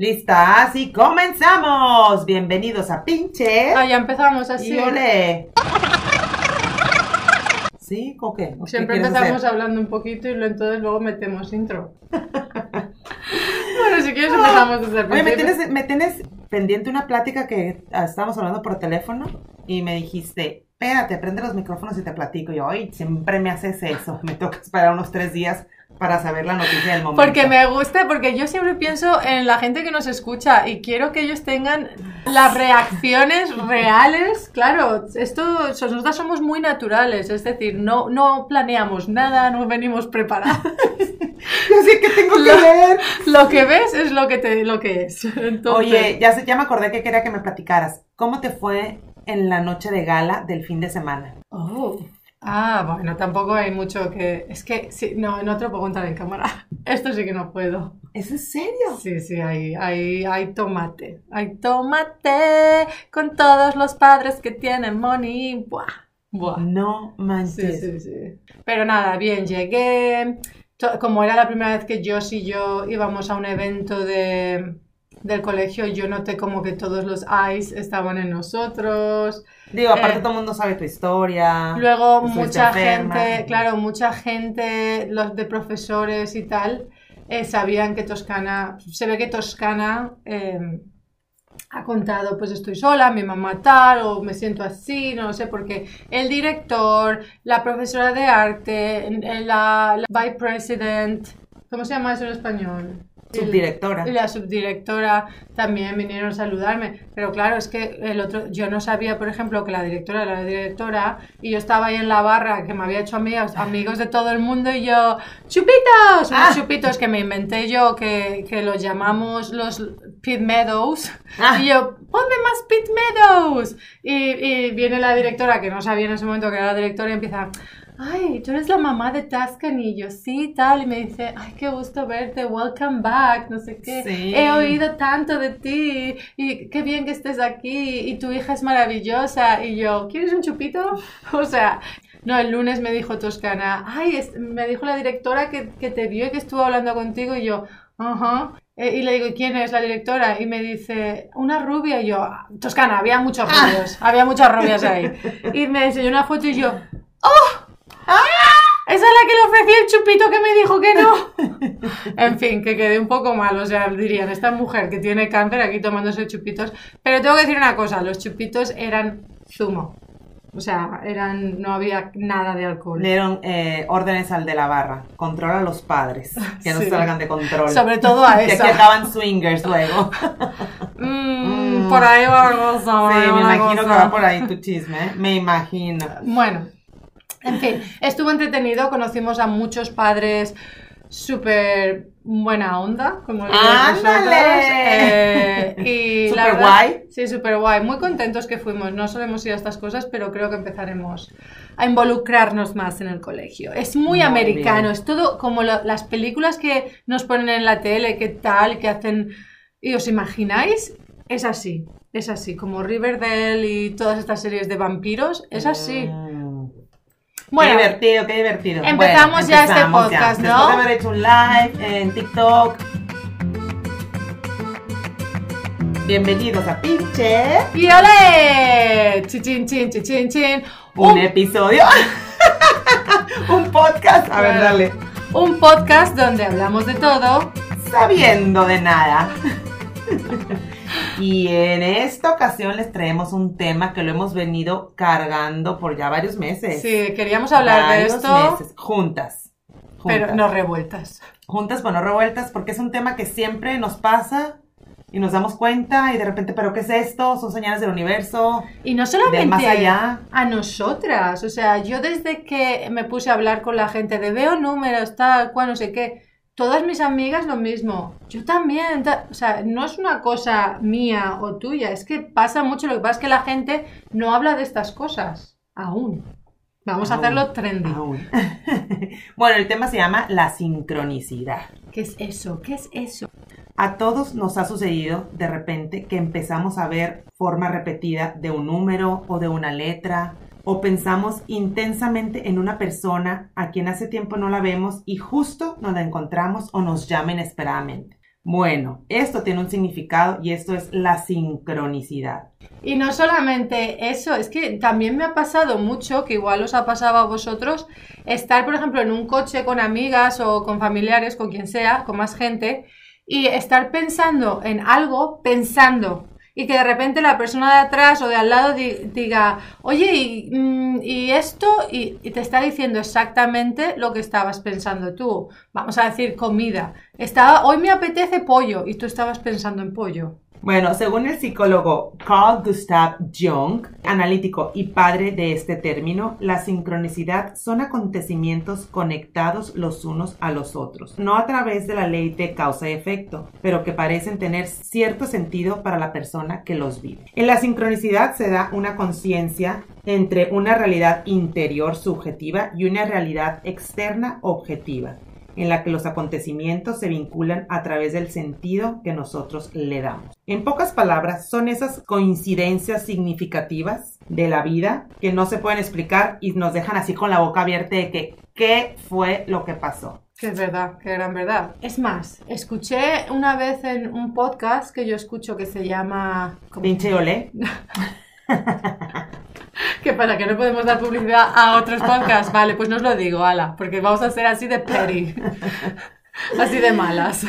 ¿Listas? Y comenzamos. Bienvenidos a Pinche. Ah, ya empezamos así. Y ole. ¿Sí? ¿O qué? ¿O qué Siempre quieres empezamos hacer? hablando un poquito y entonces luego metemos intro. bueno, si quieres empezamos desde el Oye, me tienes, me tienes pendiente una plática que estábamos hablando por teléfono y me dijiste, espérate, prende los micrófonos y te platico. Y yo, ay, siempre me haces eso. Me toca esperar unos tres días para saber la noticia del momento. Porque me gusta, porque yo siempre pienso en la gente que nos escucha y quiero que ellos tengan las reacciones reales. Claro, esto, nosotras somos muy naturales, es decir, no, no planeamos nada, no venimos preparados. Yo sé que tengo que ver. Lo que ves es lo que, te, lo que es. Entonces, Oye, ya, sé- ya me acordé que quería que me platicaras. ¿Cómo te fue en la noche de gala del fin de semana? Oh. Ah, bueno, tampoco hay mucho que... Es que, sí, no, no te lo puedo contar en cámara. Esto sí que no puedo. ¿Es en serio? Sí, sí, hay, hay, hay tomate. Hay tomate con todos los padres que tienen money. Buah, buah. No Sí, manches. sí, sí. Pero nada, bien, llegué. Como era la primera vez que Josh y yo íbamos a un evento de, del colegio, yo noté como que todos los eyes estaban en nosotros. Digo, aparte Eh, todo el mundo sabe tu historia. Luego mucha gente, claro, mucha gente, los de profesores y tal, eh, sabían que Toscana, se ve que Toscana eh, ha contado, pues estoy sola, mi mamá tal, o me siento así, no lo sé, porque el director, la profesora de arte, la, la vice president, ¿cómo se llama eso en español? Subdirectora. la subdirectora también vinieron a saludarme. Pero claro, es que el otro, yo no sabía, por ejemplo, que la directora era la directora y yo estaba ahí en la barra que me había hecho amigos, amigos de todo el mundo y yo, ¡chupitos! Unos Ah. chupitos que me inventé yo, que, que los llamamos los Pit Meadows. Ah. Y yo, ponme más Pit Meadows. Y, y viene la directora, que no sabía en ese momento que era la directora, y empieza, ay, tú eres la mamá de Tascan y yo, sí, tal, y me dice, ay, qué gusto verte, welcome back, no sé qué, Sí. he oído tanto de ti, y qué bien que estés aquí, y tu hija es maravillosa, y yo, ¿quieres un chupito? O sea... No, el lunes me dijo Toscana, ay, es- me dijo la directora que, que te vio y que estuvo hablando contigo y yo, ajá. Eh, y le digo, ¿y quién es la directora? Y me dice, una rubia. Y yo, "Ah, Toscana, había muchos rubios, había muchas rubias ahí. Y me enseñó una foto y yo, ¡oh! Esa es la que le ofrecí el chupito que me dijo que no. En fin, que quedé un poco mal. O sea, dirían, esta mujer que tiene cáncer aquí tomándose chupitos. Pero tengo que decir una cosa, los chupitos eran zumo. O sea, eran, no había nada de alcohol. Le dieron eh, órdenes al de la barra. Controla a los padres. Que no Sí. salgan de control. Sobre todo a Que aquí esa. acaban swingers luego. Mm, Mm. Por ahí va la cosa. Sí, me imagino que va por ahí tu chisme. ¿eh? Me imagino. Bueno, en fin, estuvo entretenido, conocimos a muchos padres súper buena onda, como eh, y la Súper verdad- guay. Sí, súper guay. Muy contentos que fuimos. No solemos ir a estas cosas, pero creo que empezaremos a involucrarnos más en el colegio. Es muy, Muy americano, bien. es todo como lo- las películas que nos ponen en la tele, que tal, que hacen... ¿Y os imagináis? Es así, es así, como Riverdale y todas estas series de vampiros, es así. Mm. Bueno, qué divertido, qué divertido. empezamos Bueno, ya este podcast, ¿no? Después de haber hecho un live en TikTok. Bienvenidos a Pinche. ¡Y ole! Chin, chin, chin. Un Un, episodio. un podcast. A ver, dale. un podcast donde hablamos de todo. Sabiendo de nada. y en esta ocasión les traemos un tema que lo hemos venido cargando por ya varios meses. Sí, queríamos hablar de esto, meses. Juntas. pero Juntas. no revueltas. juntas, pero no revueltas, porque es un tema que siempre nos pasa y nos damos cuenta y de repente, ¿pero qué es esto? Son señales del universo, Y no solamente del más allá. a nosotras, o sea, yo desde que me puse a hablar con la gente de veo números, tal, cual, no sé qué, todas mis amigas lo mismo, yo también, ta- o sea, no es una cosa mía o tuya, es que pasa mucho, lo que pasa es que la gente no habla de estas cosas, aún. Vamos a hacerlo trendy. Aún. bueno, el tema se llama la sincronicidad. ¿Qué es eso? ¿Qué es eso? A todos nos ha sucedido de repente que empezamos a ver forma repetida de un número o de una letra o pensamos intensamente en una persona a quien hace tiempo no la vemos y justo nos la encontramos o nos llama inesperadamente. Bueno, esto tiene un significado y esto es la sincronicidad. Y no solamente eso, es que también me ha pasado mucho, que igual os ha pasado a vosotros, estar, por ejemplo, en un coche con amigas o con familiares, con quien sea, con más gente, y estar pensando en algo, pensando y que de repente la persona de atrás o de al lado diga, oye, ¿y, mm, esto? Y, y, te está diciendo exactamente lo que estabas pensando tú. Vamos a decir comida. Estaba, hoy me apetece pollo y tú estabas pensando en pollo. Bueno, según el psicólogo Carl Gustav Jung, analítico y padre de este término, la sincronicidad son acontecimientos conectados los unos a los otros, no a través de la ley de causa y efecto, pero que parecen tener cierto sentido para la persona que los vive. En la sincronicidad se da una conciencia entre una realidad interior subjetiva y una realidad externa objetiva en la que los acontecimientos se vinculan a través del sentido que nosotros le damos. En pocas palabras, son esas coincidencias significativas de la vida que no se pueden explicar y nos dejan así con la boca abierta de que qué fue lo que pasó. Que es verdad, que gran verdad. Es más, escuché una vez en un podcast que yo escucho que se llama... Pinche Olé. ¿Qué pasa? ¿Que no podemos dar publicidad a otros podcasts? Vale, pues no os lo digo, ala, porque vamos a ser así de petty. Así de malas.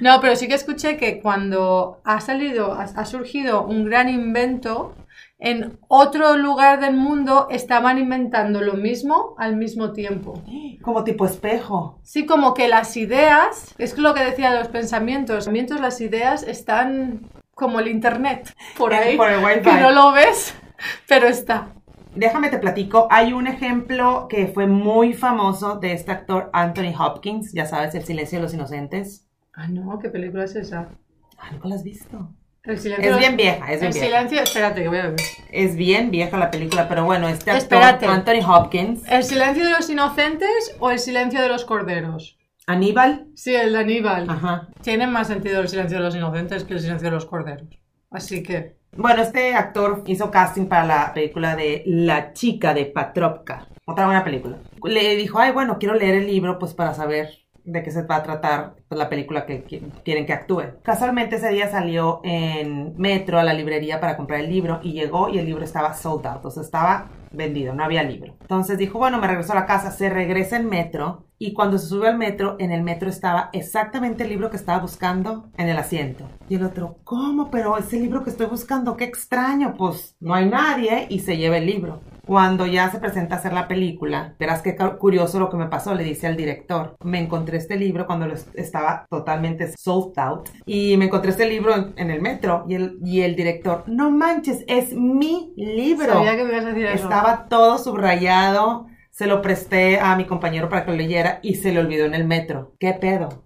No, pero sí que escuché que cuando ha salido, ha, surgido un gran invento, en otro lugar del mundo estaban inventando lo mismo al mismo tiempo. Como tipo espejo. Sí, como que las ideas, es lo que decía de los pensamientos, los pensamientos, las ideas están como el internet, por ahí, por el que no lo ves, pero está. Déjame te platico, hay un ejemplo que fue muy famoso de este actor Anthony Hopkins, ya sabes, El silencio de los inocentes. Ah, no, ¿qué película es esa? Ah, ¿no la has visto? El silencio es bien vieja, es bien el silencio, espérate, que voy a ver. Es bien vieja la película, pero bueno, este actor, Anthony Hopkins. ¿El silencio de los inocentes o el silencio de los corderos? ¿Aníbal? Sí, el de Aníbal. Ajá. Tiene más sentido el silencio de los inocentes que el silencio de los corderos. Así que... Bueno, este actor hizo casting para la película de La chica de Patropka. Otra buena película. Le dijo, ay, bueno, quiero leer el libro pues para saber de qué se va a tratar pues, la película que quieren que actúe. Casualmente ese día salió en metro a la librería para comprar el libro y llegó y el libro estaba sold out, o sea, estaba vendido, no había libro. Entonces dijo, bueno, me regreso a la casa, se regresa en metro y cuando se sube al metro, en el metro estaba exactamente el libro que estaba buscando en el asiento. Y el otro, ¿cómo? Pero ese libro que estoy buscando, qué extraño, pues no hay nadie y se lleva el libro. Cuando ya se presenta a hacer la película, verás qué curioso lo que me pasó, le dice al director. Me encontré este libro cuando lo estaba totalmente sold out y me encontré este libro en, el metro y el, y el director, no manches, es mi libro. Sabía que me ibas a decir eso. Estaba todo subrayado, se lo presté a mi compañero para que lo leyera y se le olvidó en el metro. ¿Qué pedo?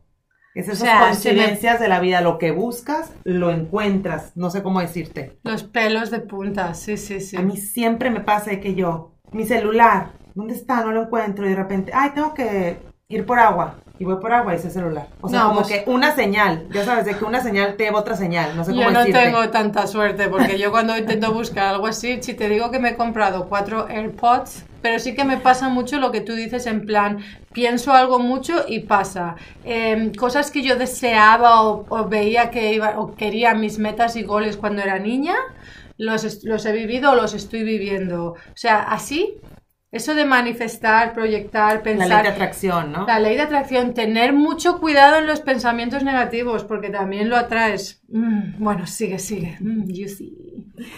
Es esas coincidencias de la vida. Lo que buscas, lo encuentras. No sé cómo decirte. Los pelos de punta, sí, sí, sí. A mí siempre me pasa que yo, mi celular, ¿dónde está? No lo encuentro. Y de repente, ay, tengo que ir por agua y voy por agua y ese celular. O sea, como pues que una señal, ya sabes, de que una señal te lleva otra señal, no sé cómo Yo no tengo tanta suerte, porque yo cuando intento buscar algo así, si te digo que me he comprado cuatro AirPods, pero sí que me pasa mucho lo que tú dices en plan, pienso algo mucho y pasa. Em, cosas que yo deseaba o, veía que iba, o quería mis metas y goles cuando era niña, los, los he vivido o los estoy viviendo. O sea, así eso de manifestar, proyectar, pensar. La ley de atracción, ¿no? La ley de atracción, tener mucho cuidado en los pensamientos negativos, porque también lo atraes. Mm, bueno, sigue, sigue. Mm, you see.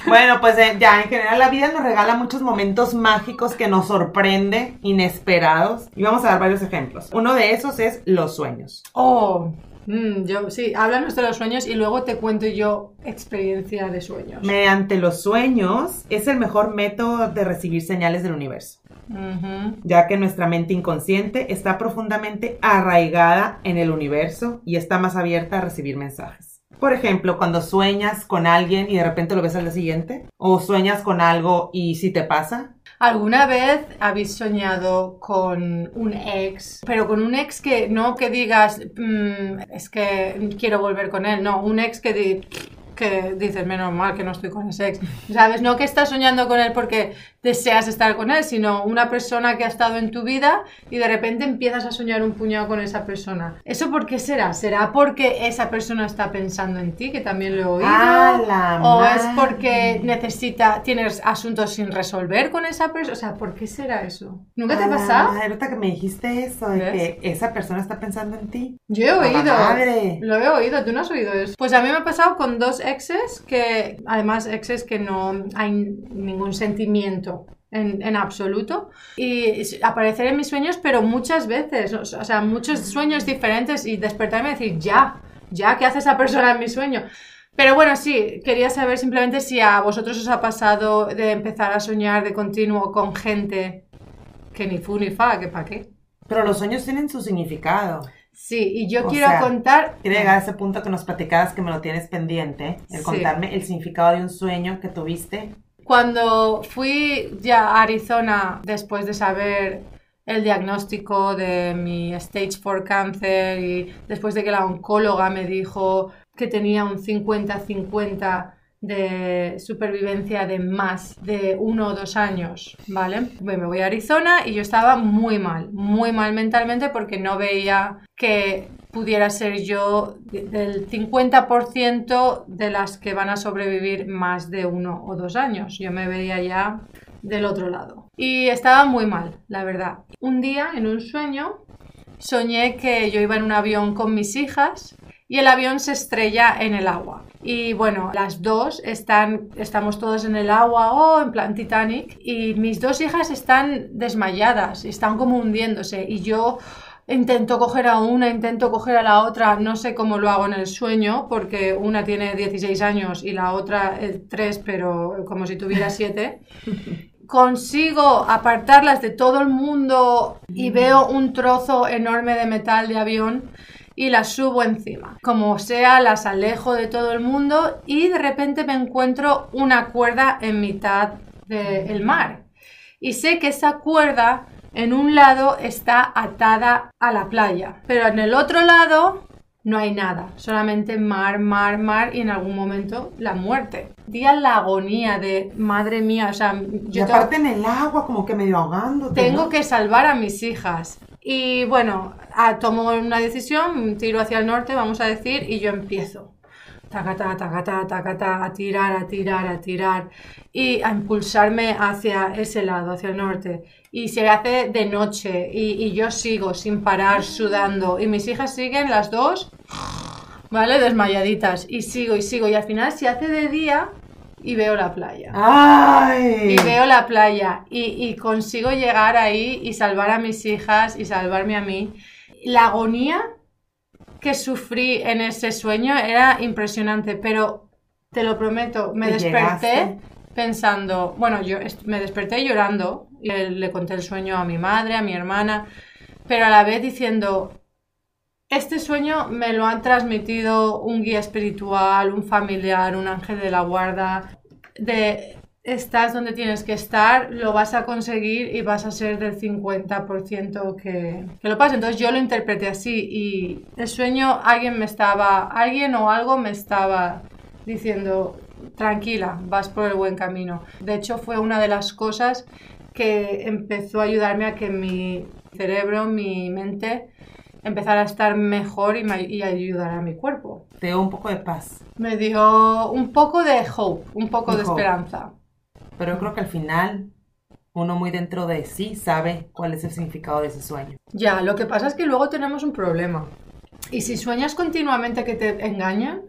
Bueno, pues eh, ya, en general la vida nos regala muchos momentos mágicos que nos sorprende, inesperados. Y vamos a dar varios ejemplos. Uno de esos es los sueños. Oh, Mm, yo, sí, háblanos de los sueños y luego te cuento yo experiencia de sueños. Mediante los sueños es el mejor método de recibir señales del universo. Ya que nuestra mente inconsciente está profundamente arraigada en el universo y está más abierta a recibir mensajes. Por ejemplo, cuando sueñas con alguien y de repente lo ves al día siguiente, o sueñas con algo y si te pasa, ¿Alguna vez habéis soñado con un ex? Pero con un ex que no que digas, mm, es que quiero volver con él, no, un ex que, que dices, menos mal que no estoy con ese ex. ¿Sabes? No que estás soñando con él porque deseas estar con él, sino una persona que ha estado en tu vida y de repente empiezas a soñar un puñado con esa persona. ¿Eso por qué será? ¿Será porque esa persona está pensando en ti, que también lo he oído? ¡A la ¿O es madre! porque necesita, tienes asuntos sin resolver con esa persona? O sea, ¿por qué será eso? ¿Nunca te ha pasado? madre, ahorita que me dijiste eso, de que esa persona está pensando en ti. Yo he ¡A la oído. madre! Lo he oído, tú no has oído eso. Pues a mí me ha pasado con dos exes que, además, exes que no hay ningún sentimiento. En, en absoluto y aparecer en mis sueños pero muchas veces o sea muchos sueños diferentes y despertarme y decir ya ya qué hace esa persona en mi sueño pero bueno sí quería saber simplemente si a vosotros os ha pasado de empezar a soñar de continuo con gente que ni fu ni fa que para qué Pero los sueños tienen su significado. Sí y yo O quiero sea, contar Quiero llegar a ese punto que nos platicabas que me lo tienes pendiente, el Sí. contarme el significado de un sueño que tuviste. Cuando fui ya a Arizona después de saber el diagnóstico de mi stage 4 cáncer y después de que la oncóloga me dijo que tenía un 50-50 de supervivencia de más de uno o dos años, ¿vale? Me voy a Arizona y yo estaba muy mal, muy mal mentalmente porque no veía que pudiera ser yo de- del 50% de las que van a sobrevivir más de uno o dos años. Yo me veía ya del otro lado. Y estaba muy mal, la verdad. Un día, en un sueño, soñé que yo iba en un avión con mis hijas y el avión se estrella en el agua. Y bueno, las dos están, estamos todos en el agua, oh, en plan Titanic, y mis dos hijas están desmayadas, están como hundiéndose, y yo intento coger a una, intento coger a la otra, no sé cómo lo hago en el sueño, porque una tiene 16 años y la otra 3, pero como si tuviera 7 consigo apartarlas de todo el mundo y veo un trozo enorme de metal de avión y las subo encima. Como sea, las alejo de todo el mundo y de repente me encuentro una cuerda en mitad del mar. Y sé que esa cuerda en un lado está atada a la playa, pero en el otro lado no hay nada, solamente mar, mar, mar y en algún momento la muerte. Día la agonía de madre mía, o sea, Y yo tengo- aparte en el agua, como que medio ahogándote. tengo ¿no? que salvar a mis hijas. Y bueno, tomo una decisión, tiro hacia el norte, vamos a decir, y yo empiezo. Tacata, tacata, tacata, a tirar, a tirar, a tirar. Y a impulsarme hacia ese lado, hacia el norte. Y se hace de noche. Y, y yo sigo sin parar, sudando. Y mis hijas siguen, las dos, ¿vale? Desmayaditas. Y sigo y sigo. Y al final se hace de día y veo la playa ¡Ay! y veo la playa y, y consigo llegar ahí y salvar a mis hijas y salvarme a mí. La agonía que sufrí en ese sueño era impresionante, pero te lo prometo, me ¿Te desperté llegaste? pensando, bueno, yo me desperté llorando y le conté el sueño a mi madre, a mi hermana, pero a la vez diciendo, este sueño me lo han transmitido un guía espiritual, un familiar, un ángel de la guarda, de estás donde tienes que estar, lo vas a conseguir y vas a ser del 50% que, que lo pase. Entonces yo lo interpreté así y el sueño alguien me estaba, alguien o algo me estaba diciendo, tranquila, vas por el buen camino. De hecho fue una de las cosas que empezó a ayudarme a que mi cerebro, mi mente, empezara a estar mejor y, me- y ayudar a mi cuerpo. Te dio un poco de paz. Me dio un poco de hope, un poco de Hope. esperanza. Pero yo creo que al final, uno muy dentro de sí sabe cuál es el significado de ese sueño. Ya, lo que pasa es que luego tenemos un problema. Y si sueñas continuamente que te engañan,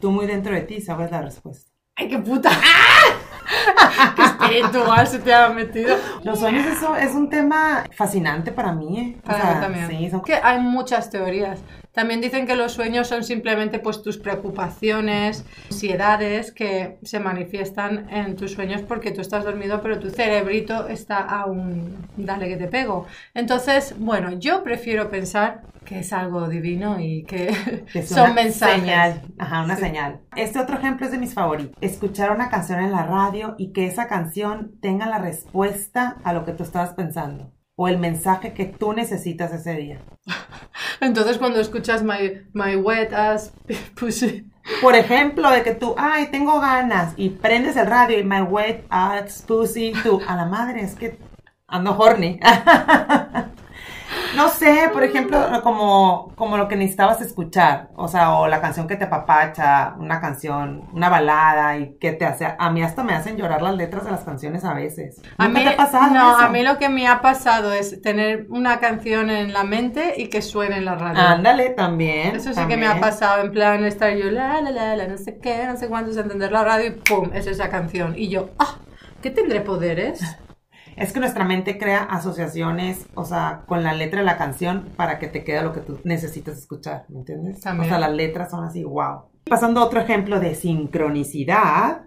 Tú muy dentro de ti sabes la respuesta. ¡ay, qué puta! ¡Qué espiritual se te ha metido! Los sueños eso es un tema fascinante para mí, ¿eh? O Para sea, mí también. Sí, son Que hay muchas teorías. También dicen que los sueños son simplemente pues tus preocupaciones, ansiedades que se manifiestan en tus sueños porque tú estás dormido pero tu cerebrito está aún dale que te pego. Entonces, bueno, yo prefiero pensar que es algo divino y que, que son una mensajes. señal. Ajá, una Sí. señal. Este otro ejemplo es de mis favoritos. Escuchar una canción en la radio y que esa canción tenga la respuesta a lo que tú estabas pensando. O el mensaje que tú necesitas ese día. Entonces cuando escuchas my, my wet ass pussy Por ejemplo, de que tú, ay, tengo ganas, y prendes el radio y my wet ass pussy, tú, a la madre, es que ando horny. No sé, por ejemplo, como, como lo que necesitabas escuchar, o sea, o la canción que te apapacha, una canción, una balada y que te hace, a mí hasta me hacen llorar las letras de las canciones a veces. A ¿Nunca mí, te ha pasado no, eso? a mí lo que me ha pasado es tener una canción en la mente y que suene en la radio. Ándale, también. Eso sí también. que me ha pasado, en plan estar yo, la, la, la, la, no sé qué, no sé cuántos, entender la radio y pum, es esa canción. Y yo, ah, ¿qué tendré poderes? Es que nuestra mente crea asociaciones, o sea, con la letra de la canción para que te quede lo que tú necesitas escuchar, ¿me entiendes? También. O sea, las letras son así, wow. Pasando a otro ejemplo de sincronicidad,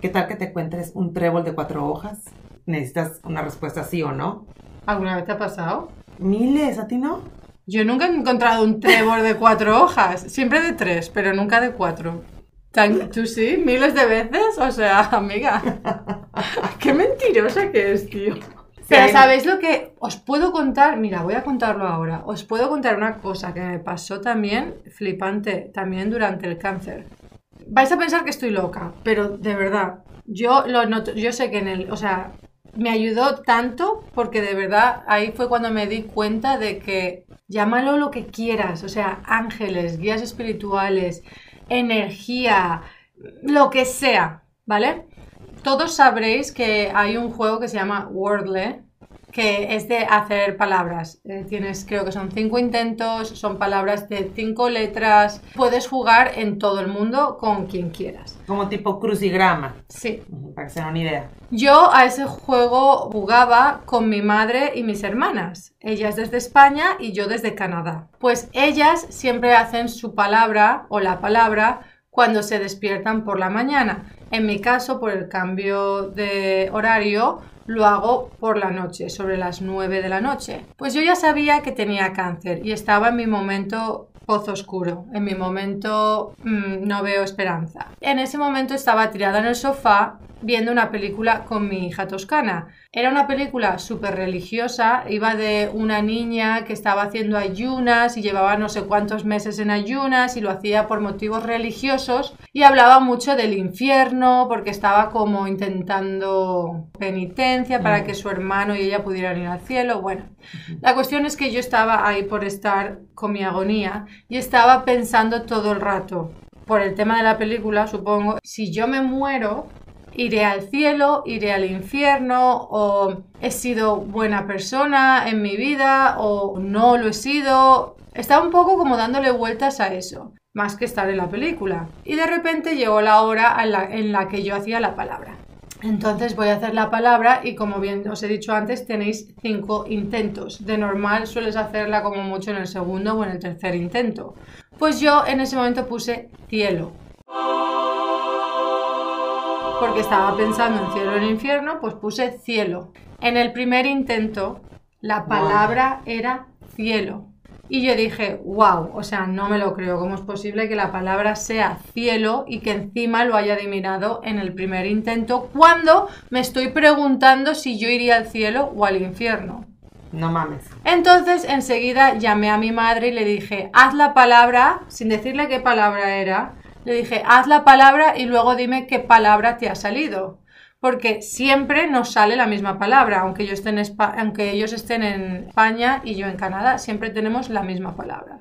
¿qué tal que te encuentres un trébol de cuatro hojas? Necesitas una respuesta sí o no. ¿Alguna vez te ha pasado? Miles, ¿a ti no? Yo nunca he encontrado un trébol de cuatro hojas, siempre de tres, pero nunca de cuatro. Tan- ¿Tú sí? ¿Miles de veces? O sea, amiga, qué mentirosa que es, tío. Pero. ¿sabéis lo que os puedo contar? Mira, voy a contarlo ahora. Os puedo contar una cosa que me pasó también, flipante, también durante el cáncer. Vais a pensar que estoy loca, pero de verdad, yo lo noto, yo sé que en el, o sea, me ayudó tanto porque de verdad ahí fue cuando me di cuenta de que llámalo lo que quieras, o sea, ángeles, guías espirituales, energía, lo que sea, ¿vale? Todos sabréis que hay un juego que se llama Wordle, que es de hacer palabras. Eh, tienes, creo que son cinco intentos, son palabras de cinco letras. Puedes jugar en todo el mundo con quien quieras. Como tipo crucigrama, Sí. para que se den una idea. Yo a ese juego jugaba con mi madre y mis hermanas. Ellas desde España y yo desde Canadá. Pues ellas siempre hacen su palabra o la palabra cuando se despiertan por la mañana. En mi caso, por el cambio de horario, lo hago por la noche, sobre las 9 de la noche. Pues yo ya sabía que tenía cáncer y estaba en mi momento pozo oscuro, en mi momento mm, no veo esperanza. En ese momento estaba tirada en el sofá viendo una película con mi hija toscana. Era una película súper religiosa, iba de una niña que estaba haciendo ayunas y llevaba no sé cuántos meses en ayunas y lo hacía por motivos religiosos y hablaba mucho del infierno porque estaba como intentando penitencia para que su hermano y ella pudieran ir al cielo. Bueno, la cuestión es que yo estaba ahí por estar con mi agonía y estaba pensando todo el rato, por el tema de la película, supongo, si yo me muero, iré al cielo, iré al infierno, o he sido buena persona en mi vida, o no lo he sido. Estaba un poco como dándole vueltas a eso, más que estar en la película. Y de repente llegó la hora en la, en la que yo hacía la palabra. Entonces voy a hacer la palabra y como bien os he dicho antes, tenéis cinco intentos. De normal sueles hacerla como mucho en el segundo o en el tercer intento. Pues yo en ese momento puse cielo. Porque estaba pensando en cielo o en infierno, pues puse cielo. En el primer intento, la palabra era cielo. Y yo dije, wow, o sea, no me lo creo. ¿Cómo es posible que la palabra sea cielo y que encima lo haya adivinado en el primer intento cuando me estoy preguntando si yo iría al cielo o al infierno? No mames. Entonces enseguida llamé a mi madre y le dije, haz la palabra, sin decirle qué palabra era, le dije, haz la palabra y luego dime qué palabra te ha salido. Porque siempre nos sale la misma palabra, aunque, yo aunque ellos estén en España y yo en Canadá, siempre tenemos la misma palabra.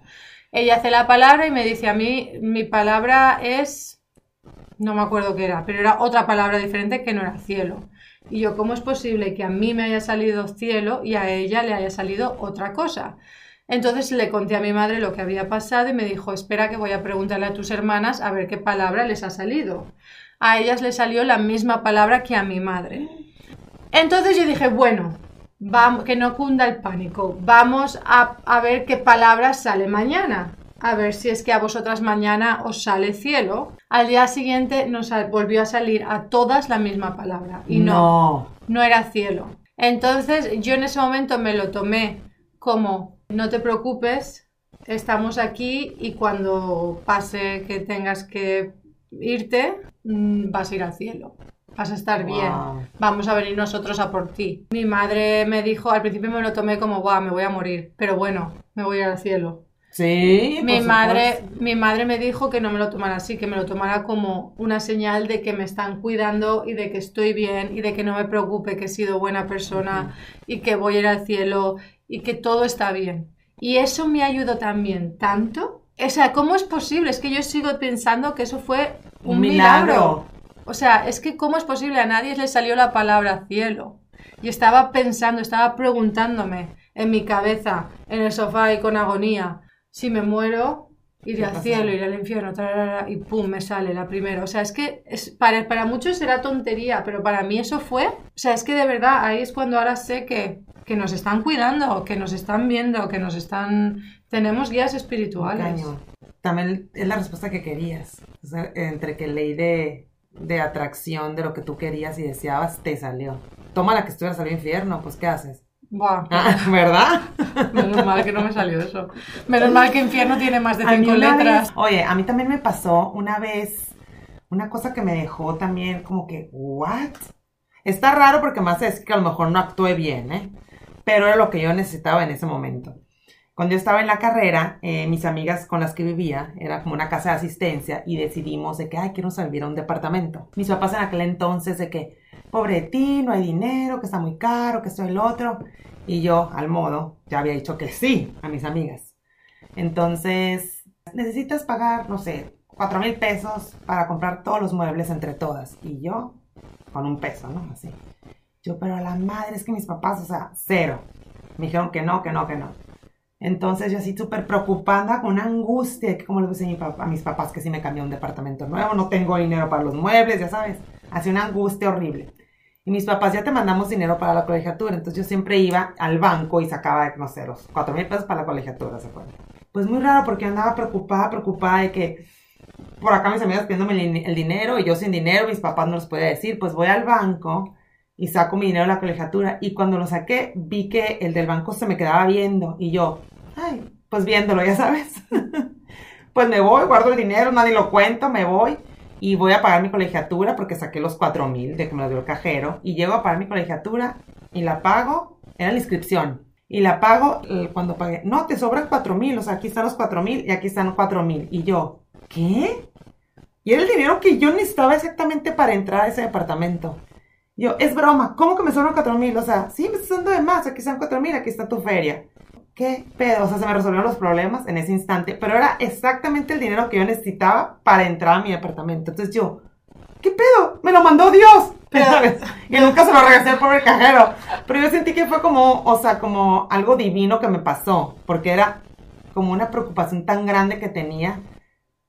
Ella hace la palabra y me dice a mí, mi palabra es, no me acuerdo qué era, pero era otra palabra diferente que no era cielo. Y yo, ¿cómo es posible que a mí me haya salido cielo y a ella le haya salido otra cosa? Entonces le conté a mi madre lo que había pasado y me dijo, espera que voy a preguntarle a tus hermanas a ver qué palabra les ha salido. A ellas les salió la misma palabra que a mi madre. Entonces yo dije, bueno, vamos, que no cunda el pánico, vamos a, a ver qué palabra sale mañana. A ver si es que a vosotras mañana os sale cielo. Al día siguiente nos volvió a salir a todas la misma palabra. Y no, no. no era cielo. Entonces yo en ese momento me lo tomé como, no te preocupes, estamos aquí y cuando pase que tengas que irte, mm, vas a ir al cielo. Vas a estar bien. Vamos a venir nosotros a por ti. Mi madre me dijo, al principio me lo tomé como, guau, me voy a morir. Pero bueno, me voy a ir al cielo. Sí, Mi madre, supuesto. mi madre me dijo que no me lo tomara así, que me lo tomara como una señal de que me están cuidando y de que estoy bien y de que no me preocupe, que he sido buena persona y que voy a ir al cielo y que todo está bien. Y eso me ayudó también tanto. O sea, ¿cómo es posible? Es que yo sigo pensando que eso fue un, Un milagro. milagro. O sea, es que ¿cómo es posible? A nadie le salió la palabra cielo. Y estaba pensando, estaba preguntándome en mi cabeza, en el sofá y con agonía, si me muero, ¿Qué al cielo, iré al infierno, tararara, y pum, me sale la primera. O sea, es que es, para, para muchos será tontería, pero para mí eso fue, o sea, es que de verdad, ahí es cuando ahora sé que, que nos están cuidando, que nos están viendo, que nos están... Tenemos guías espirituales. Cañón. También es la respuesta que querías. O sea, entre que ley de, de atracción de lo que tú querías y deseabas, te salió. Toma la que estuvieras al infierno, pues ¿qué haces? Buah, Ah, ¿Verdad? menos mal que no me salió eso. Menos mal que infierno tiene más de cinco letras. vez- oye, a mí también me pasó una vez una cosa que me dejó también como que, ¿what? Está raro porque más es que a lo mejor no actué bien, ¿eh? Pero era lo que yo necesitaba en ese momento. Cuando yo estaba en la carrera, eh, mis amigas con las que vivía, era como una casa de asistencia y decidimos de que, ay, quiero salir a un departamento. Mis papás en aquel entonces de que, pobre de ti, no hay dinero, que está muy caro, que esto y el otro. Y yo, al modo, ya había dicho que sí a mis amigas. Entonces, necesitas pagar, no sé, cuatro mil pesos para comprar todos los muebles entre todas. Y yo, con un peso, ¿no? Así. Yo, pero a la madre, es que mis papás, o sea, cero. Me dijeron que no, que no, que no. Entonces yo así súper preocupada, con una angustia, que como le puse a, mi papá- a mis papás que si me cambié a un departamento nuevo, no tengo dinero para los muebles, ya sabes. Así una angustia horrible. Y mis papás ya te mandamos dinero para la colegiatura, entonces yo siempre iba al banco y sacaba, no sé, los cuatro mil pesos para la colegiatura, ¿se acuerdan? Pues muy raro porque andaba preocupada, preocupada de que por acá mis amigas pidiéndome el dinero y yo sin dinero, mis papás no los podía decir, pues voy al banco y saco mi dinero de la colegiatura. Y cuando lo saqué vi que el del banco se me quedaba viendo. Y yo, ay, pues viéndolo, ya sabes. pues me voy, guardo el dinero, nadie lo cuenta, me voy y voy a pagar mi colegiatura porque saqué los cuatro mil de que me lo dio el cajero y llego a pagar mi colegiatura y la pago, era la inscripción. Y la pago eh, cuando pagué. No, te sobran cuatro mil, o sea, aquí están los cuatro mil y aquí están cuatro mil. Y yo, ¿qué? Y era el dinero que yo necesitaba exactamente para entrar a ese departamento. Yo, es broma, ¿cómo que me sobran cuatro mil? O sea, sí, me estás dando de más, aquí están cuatro mil, aquí está tu feria. ¿Qué pedo? O sea, se me resolvieron los problemas en ese instante, pero era exactamente el dinero que yo necesitaba para entrar a mi departamento. Entonces yo, ¿qué pedo? Me lo mandó Dios. Y nunca se lo regresé al pobre cajero. Pero yo sentí que fue como, o sea, como algo divino que me pasó, porque era como una preocupación tan grande que tenía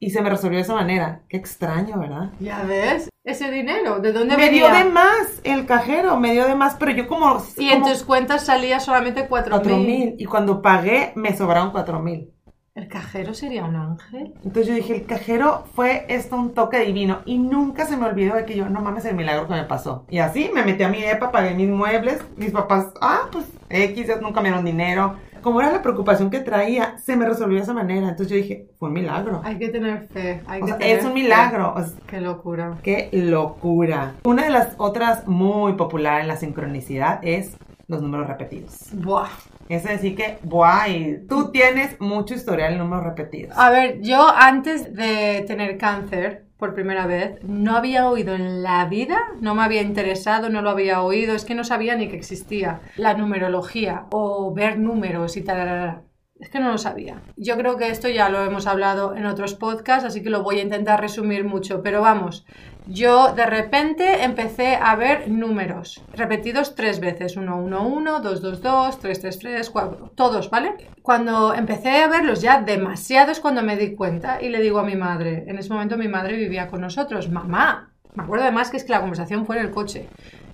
y se me resolvió de esa manera. Qué extraño, ¿verdad? Ya ves, ese dinero, ¿de dónde Me dio venía? de más el cajero, me dio de más, pero yo como... Y en como tus cuentas salía solamente cuatro mil. Y cuando pagué, me sobraron cuatro mil. ¿El cajero sería un ángel? Entonces yo dije, el cajero fue esto un toque divino. Y nunca se me olvidó de que yo, no mames, el milagro que me pasó. Y así me metí a mi EPA, pagué mis muebles. Mis papás, ah, pues X, nunca me dieron dinero. Como era la preocupación que traía, se me resolvió de esa manera. Entonces yo dije, fue un milagro. Hay que tener fe. Hay O que sea, tener es un milagro. O sea, Qué locura. Qué locura. Una de las otras muy popular en la sincronicidad es los números repetidos. Buah. Es decir que, guay, tú tienes mucho historial en números repetidos. A ver, yo antes de tener cáncer por primera vez, no había oído en la vida, no me había interesado, no lo había oído, es que no sabía ni que existía la numerología o ver números y tal. Es que no lo sabía. Yo creo que esto ya lo hemos hablado en otros podcasts, así que lo voy a intentar resumir mucho. Pero vamos, yo de repente empecé a ver números repetidos tres veces: 1, 1, 1, 2, 2, 2, 3, 3, 3, 4, todos, ¿vale? Cuando empecé a verlos ya demasiados, cuando me di cuenta y le digo a mi madre, en ese momento mi madre vivía con nosotros, mamá, me acuerdo además que es que la conversación fue en el coche.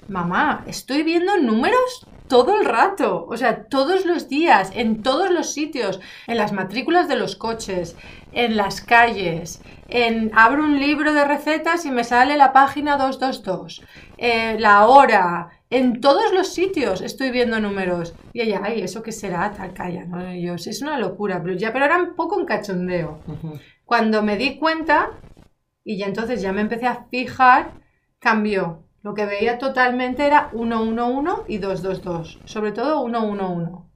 Mamá, estoy viendo números todo el rato, o sea, todos los días, en todos los sitios, en las matrículas de los coches, en las calles, en abro un libro de recetas y me sale la página 222, eh, la hora, en todos los sitios estoy viendo números. Y ella, ay, ¿eso qué será? Tal, calla, ¿no? Y yo, "Sí, es una locura, pero ya, pero era un poco en cachondeo. Cuando me di cuenta, y ya entonces ya me empecé a fijar, cambió. Lo que veía totalmente era 111 y 222, sobre todo 111.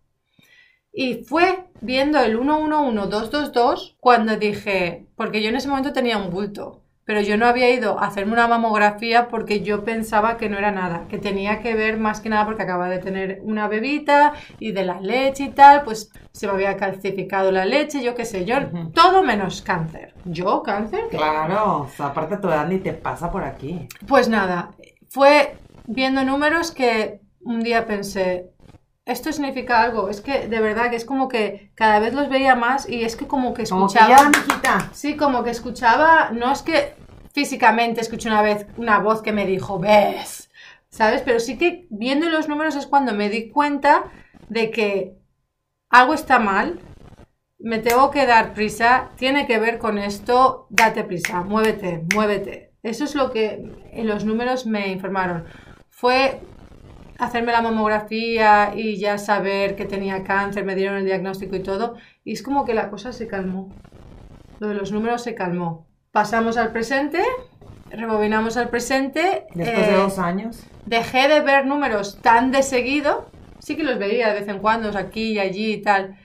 Y fue viendo el 111222 cuando dije, porque yo en ese momento tenía un bulto, pero yo no había ido a hacerme una mamografía porque yo pensaba que no era nada, que tenía que ver más que nada porque acababa de tener una bebita y de la leche y tal, pues se me había calcificado la leche, yo qué sé, yo, todo menos cáncer. ¿Yo cáncer? Claro, o sea, aparte tu edad ni te pasa por aquí. Pues nada, fue viendo números que un día pensé, esto significa algo, es que de verdad que es como que cada vez los veía más y es que como que Como que escuchaba... ya. Sí, como que escuchaba, no es que físicamente escuché una vez una voz que me dijo, ves, ¿sabes? Pero sí que viendo los números es cuando me di cuenta de que algo está mal, me tengo que dar prisa, tiene que ver con esto, date prisa, muévete, muévete. Eso es lo que en los números me informaron. Fue hacerme la mamografía y ya saber que tenía cáncer, me dieron el diagnóstico y todo, y es como que la cosa se calmó. Lo de los números se calmó. Pasamos al presente, rebobinamos al presente. Después de eh, dos años. dejé de ver números tan de seguido. Sí que los veía de vez en cuando, aquí y allí y tal.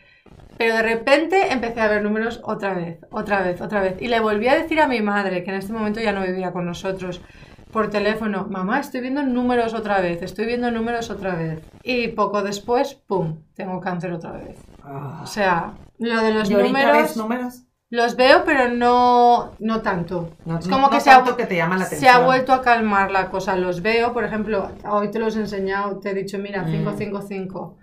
Pero de repente empecé a ver números otra vez, otra vez, otra vez. Y le volví a decir a mi madre, que en este momento ya no vivía con nosotros, por teléfono, mamá, estoy viendo números otra vez, estoy viendo números otra vez. Y poco después, ¡pum!, tengo cáncer otra vez. Ah. O sea, lo de los ¿Y ahorita números... ves números? Los veo, pero no, no tanto. No, es como no que se ha, que te llama la se ha vuelto a calmar la cosa. Los veo, por ejemplo, hoy te los he enseñado, te he dicho, mira, Mm. 555.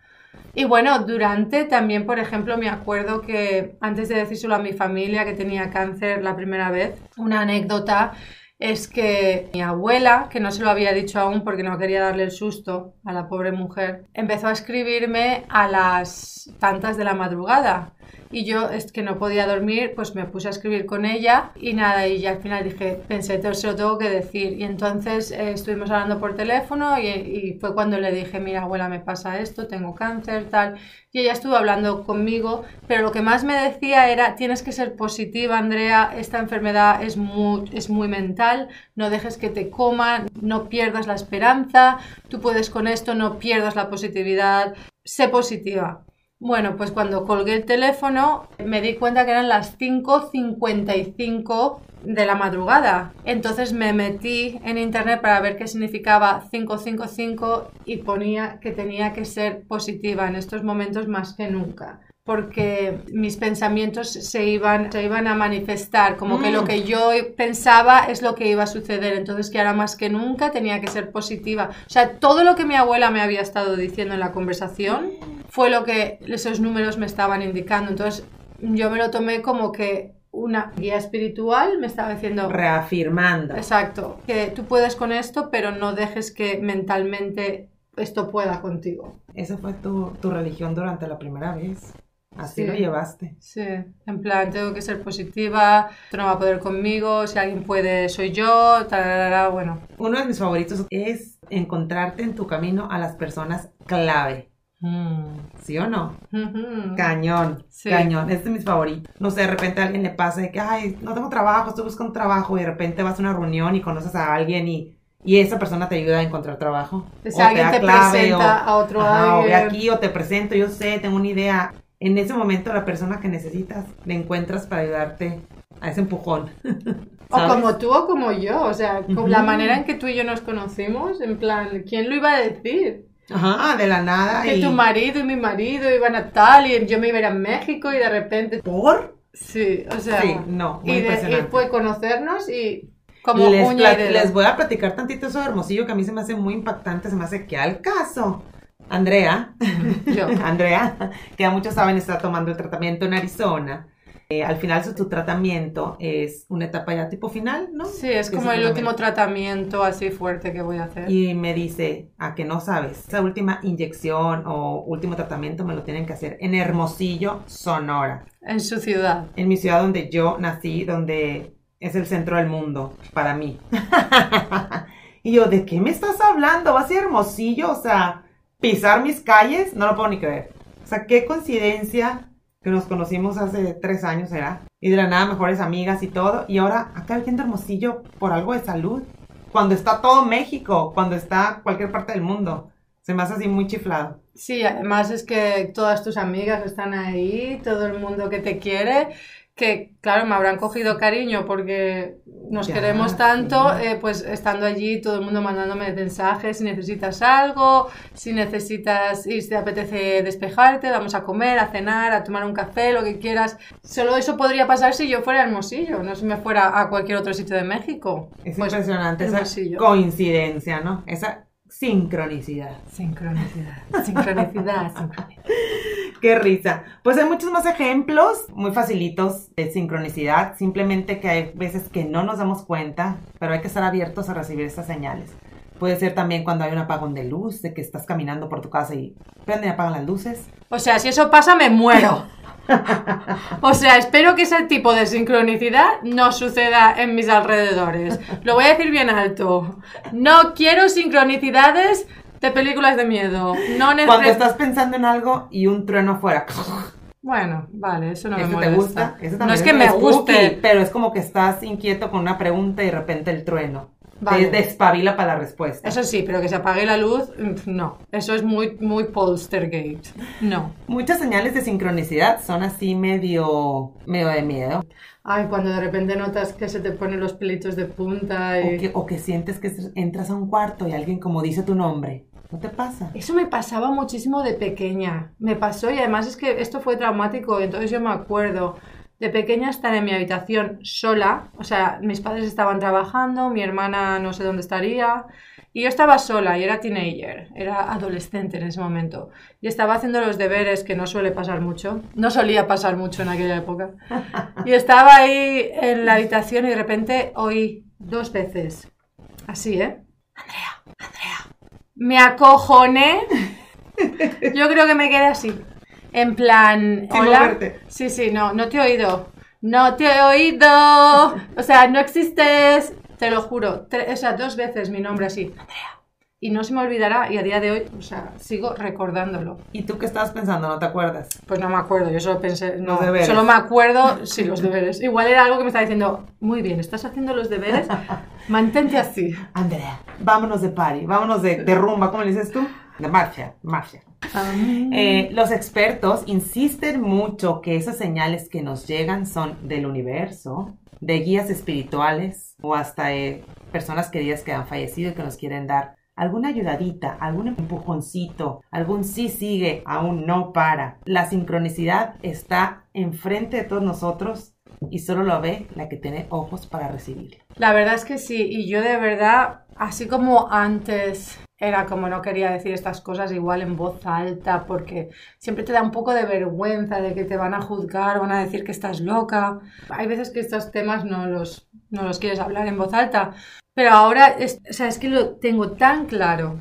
Y bueno, durante también, por ejemplo, me acuerdo que antes de decírselo a mi familia que tenía cáncer la primera vez, una anécdota es que mi abuela, que no se lo había dicho aún porque no quería darle el susto a la pobre mujer, empezó a escribirme a las tantas de la madrugada. Y yo, es que no podía dormir, pues me puse a escribir con ella y nada, y ya al final dije, pensé, se lo tengo que decir. Y entonces eh, estuvimos hablando por teléfono y, y fue cuando le dije, mira, abuela, me pasa esto, tengo cáncer, tal. Y ella estuvo hablando conmigo, pero lo que más me decía era, tienes que ser positiva, Andrea, esta enfermedad es muy, es muy mental, no dejes que te coman, no pierdas la esperanza, tú puedes con esto, no pierdas la positividad, sé positiva. Bueno, pues cuando colgué el teléfono me di cuenta que eran las 5.55 de la madrugada. Entonces me metí en internet para ver qué significaba 555 y ponía que tenía que ser positiva en estos momentos más que nunca. Porque mis pensamientos se iban, se iban a manifestar, como que Mm. lo que yo pensaba es lo que iba a suceder. Entonces que ahora más que nunca tenía que ser positiva. O sea, todo lo que mi abuela me había estado diciendo en la conversación fue lo que esos números me estaban indicando. Entonces yo me lo tomé como que una guía espiritual me estaba diciendo, Reafirmando. exacto, que tú puedes con esto, pero no dejes que mentalmente esto pueda contigo. Esa fue tu, tu religión durante la primera vez. Así Sí. lo llevaste. Sí, en plan, tengo que ser positiva, tú no va a poder conmigo, si alguien puede, soy yo, tararara, bueno. Uno de mis favoritos es encontrarte en tu camino a las personas clave. ¿Sí o no? Cañón, Sí. cañón. Este es mi favorito. No sé, de repente a alguien le pasa de que, ay, no tengo trabajo, estoy buscando trabajo. Y de repente vas a una reunión y conoces a alguien y, y esa persona te ayuda a encontrar trabajo. O O sea, alguien da te presenta a otro ajá, o ve alguien. aquí o te presento, yo sé, tengo una idea. En ese momento la persona que necesitas le encuentras para ayudarte a ese empujón. O como tú o como yo, o sea, con la manera en que tú y yo nos conocimos, en plan, ¿quién lo iba a decir? Ajá, de la nada. Que y... tu marido y mi marido iban a tal y yo me iba a ir a México y de repente... ¿Por? Sí, o sea... Sí, no, muy y, de- y fue conocernos y como les, uña y les voy a platicar tantito eso de Hermosillo que a mí se me hace muy impactante, se me hace que al caso. Andrea, Yo. Andrea, que ya muchos saben, está tomando el tratamiento en Arizona. Eh, al final su, tu tratamiento es una etapa ya tipo final, ¿no? Sí, es como el último tratamiento así fuerte que voy a hacer. Y me dice, a que no sabes, esa última inyección o último tratamiento me lo tienen que hacer en Hermosillo, Sonora. En su ciudad. en mi ciudad donde yo nací, donde es el centro del mundo para mí. y yo, ¿de qué me estás hablando? ¿Vas a a Hermosillo? O sea, pisar mis calles, no lo puedo ni creer. O sea, qué coincidencia que nos conocimos hace tres años, ¿era? Y de la nada, mejores amigas y todo. Y ahora acá viviendo Hermosillo por algo de salud. Cuando está todo México, cuando está cualquier parte del mundo. Se me hace así muy chiflado. Sí, además es que todas tus amigas están ahí, todo el mundo que te quiere, que claro, me habrán cogido cariño porque nos Ya, queremos tanto, sí. eh, pues estando allí, todo el mundo mandándome mensajes, si necesitas algo, si necesitas ir, si te apetece despejarte, vamos a comer, a cenar, a tomar un café, lo que quieras. Solo eso podría pasar si yo fuera a Hermosillo, no si me fuera a cualquier otro sitio de México. Es Pues, impresionante esa coincidencia, ¿no? Esa sincronicidad. Sincronicidad, sincronicidad, sincronicidad. Qué risa. Pues hay muchos más ejemplos muy facilitos de sincronicidad, simplemente que hay veces que no nos damos cuenta, pero hay que estar abiertos a recibir estas señales. Puede ser también cuando hay un apagón de luz, de que estás caminando por tu casa y prenden y apagan las luces. O sea, si eso pasa, me muero. O sea, espero que ese tipo de sincronicidad no suceda en mis alrededores. Lo voy a decir bien alto. No quiero sincronicidades de películas de miedo. No Cuando estás pensando en algo y un trueno afuera. Bueno, vale, eso no me ¿Ese te molesta. gusta? No es que me guste. Pero es como que estás inquieto con una pregunta y de repente el trueno. Vale. Te despabila para la respuesta. Eso sí, pero que se apague la luz, no. Eso es muy, muy polstergate. No. Muchas señales de sincronicidad son así medio, medio de miedo. Ay, cuando de repente notas que se te ponen los pelitos de punta O y... que, o que sientes que entras a un cuarto y alguien como dice tu nombre. ¿No te pasa? Eso me pasaba muchísimo de pequeña. Me pasó y además es que esto fue traumático, entonces yo me acuerdo de pequeña estar en mi habitación sola, o sea, mis padres estaban trabajando, mi hermana no sé dónde estaría, y yo estaba sola y era teenager, era adolescente en ese momento, y estaba haciendo los deberes, que no suele pasar mucho, no solía pasar mucho en aquella época, y estaba ahí en la habitación y de repente oí dos veces, así, ¿eh? Andrea, Andrea. Me acojoné. Yo creo que me quedé así. En plan, Sin hola. moverte. Sí, sí, no, no te he oído. No te he oído. O sea, no existes. Te lo juro. Tre- o sea, dos veces mi nombre así. Andrea. Y no se me olvidará. Y a día de hoy, o sea, sigo recordándolo. ¿Y tú qué estabas pensando? ¿No te acuerdas? Pues no me acuerdo, yo solo pensé, no, Los deberes. solo me acuerdo, sí, los deberes. Igual era algo que me estaba diciendo, muy bien, estás haciendo los deberes, mantente así. Andrea, vámonos de party, vámonos de, de rumba, ¿cómo le dices tú? De marcha, Eh, los expertos insisten mucho que esas señales que nos llegan son del universo, de guías espirituales o hasta personas queridas que han fallecido y que nos quieren dar alguna ayudadita, algún empujoncito, algún sí sigue, aún no para. La sincronicidad está enfrente de todos nosotros y solo lo ve la que tiene ojos para recibirla. La verdad es que sí, y yo de verdad, así como antes era como no quería decir estas cosas igual en voz alta, porque siempre te da un poco de vergüenza de que te van a juzgar, van a decir que estás loca. Hay veces que estos temas no los, no los quieres hablar en voz alta, pero ahora es, o sea, es que lo tengo tan claro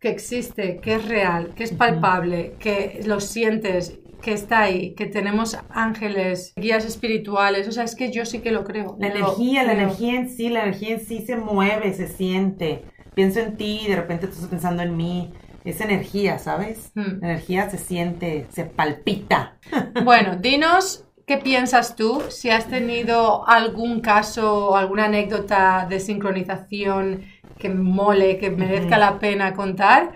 que existe, que es real, que es palpable, que lo sientes, que está ahí, que tenemos ángeles, guías espirituales, o sea, es que yo sí que lo creo. La energía, la energía en sí, la energía en sí se mueve, se siente. Pienso en ti y de repente tú estás pensando en mí. Es energía, ¿sabes? Hmm. La energía se siente, se palpita. Bueno, dinos qué piensas tú, si has tenido algún caso alguna anécdota de sincronización que mole, que merezca la pena contar.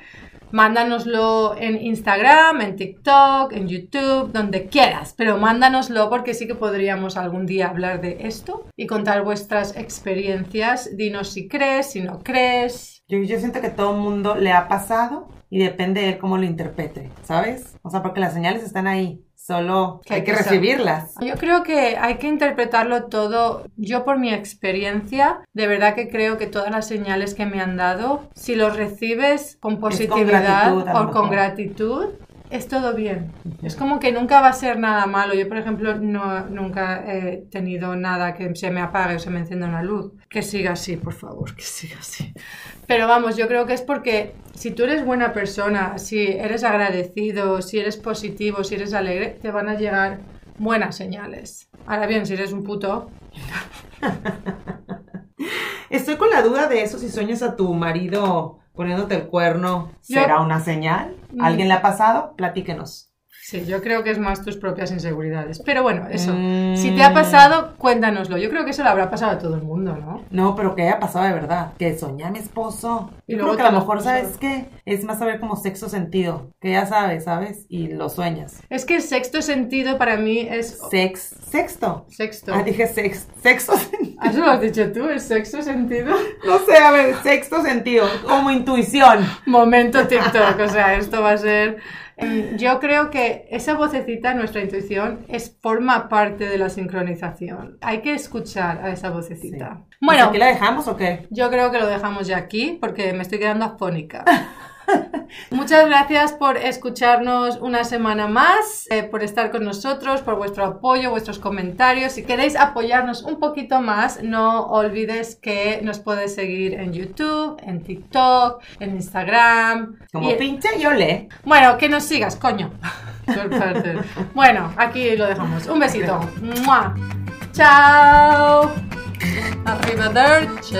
Mándanoslo en Instagram, en TikTok, en YouTube, donde quieras, pero mándanoslo porque sí que podríamos algún día hablar de esto y contar vuestras experiencias. Dinos si crees, si no crees. Yo, yo siento que todo el mundo le ha pasado y depende de él cómo lo interprete, ¿sabes? O sea, porque las señales están ahí, solo Que hay que recibirlas. Yo creo que hay que interpretarlo todo. Yo por mi experiencia, de verdad que creo que todas las señales que me han dado, si los recibes con positividad gratitud, a lo o con gratitud, es todo bien. Es como que nunca va a ser nada malo. Yo, por ejemplo, no, nunca he tenido nada que se me apague o se me encienda una luz. Que siga así, por favor, que siga así. Pero vamos, yo creo que es porque si tú eres buena persona, si eres agradecido, si eres positivo, si eres alegre, te van a llegar buenas señales. Ahora bien, si eres un puto, Estoy con la duda de eso si sueñas a tu marido poniéndote el cuerno, Yo- ¿será una señal? Mm. ¿Alguien le ha pasado? Platíquenos. Sí, yo creo que es más tus propias inseguridades. Pero bueno, eso. Mm. Si te ha pasado, cuéntanoslo. Yo creo que eso le habrá pasado a todo el mundo, ¿no? No, pero que haya pasado de verdad. Que soñé a mi esposo. Y Yo luego creo que a lo mejor. ¿sabes qué? Es más saber como sexo sentido. Que ya sabes, ¿sabes? Y lo sueñas. Es que el sexto sentido para mí es Sex. Sexto. sexto. Ah, dije sex. Sexto sentido. ¿Eso lo has dicho tú, el sexto sentido? No sé, a ver, sexto sentido. Como intuición. Momento TikTok, o sea, esto va a ser... Mm, Yo creo que esa vocecita, nuestra intuición, es, forma parte de la sincronización. Hay que escuchar a esa vocecita. Bueno. Bueno, ¿Aquí la dejamos o qué? yo creo que lo dejamos ya aquí porque me estoy quedando afónica. Muchas gracias por escucharnos una semana más, eh, por estar con nosotros, por vuestro apoyo, vuestros comentarios. Si queréis apoyarnos un poquito más, no olvides que nos puedes seguir en YouTube, en TikTok, en Instagram. Como y- pinche yo le. Bueno, que nos sigas, coño. Bueno, aquí lo dejamos. Un besito. ¡Mua! Chao. Arrivederci.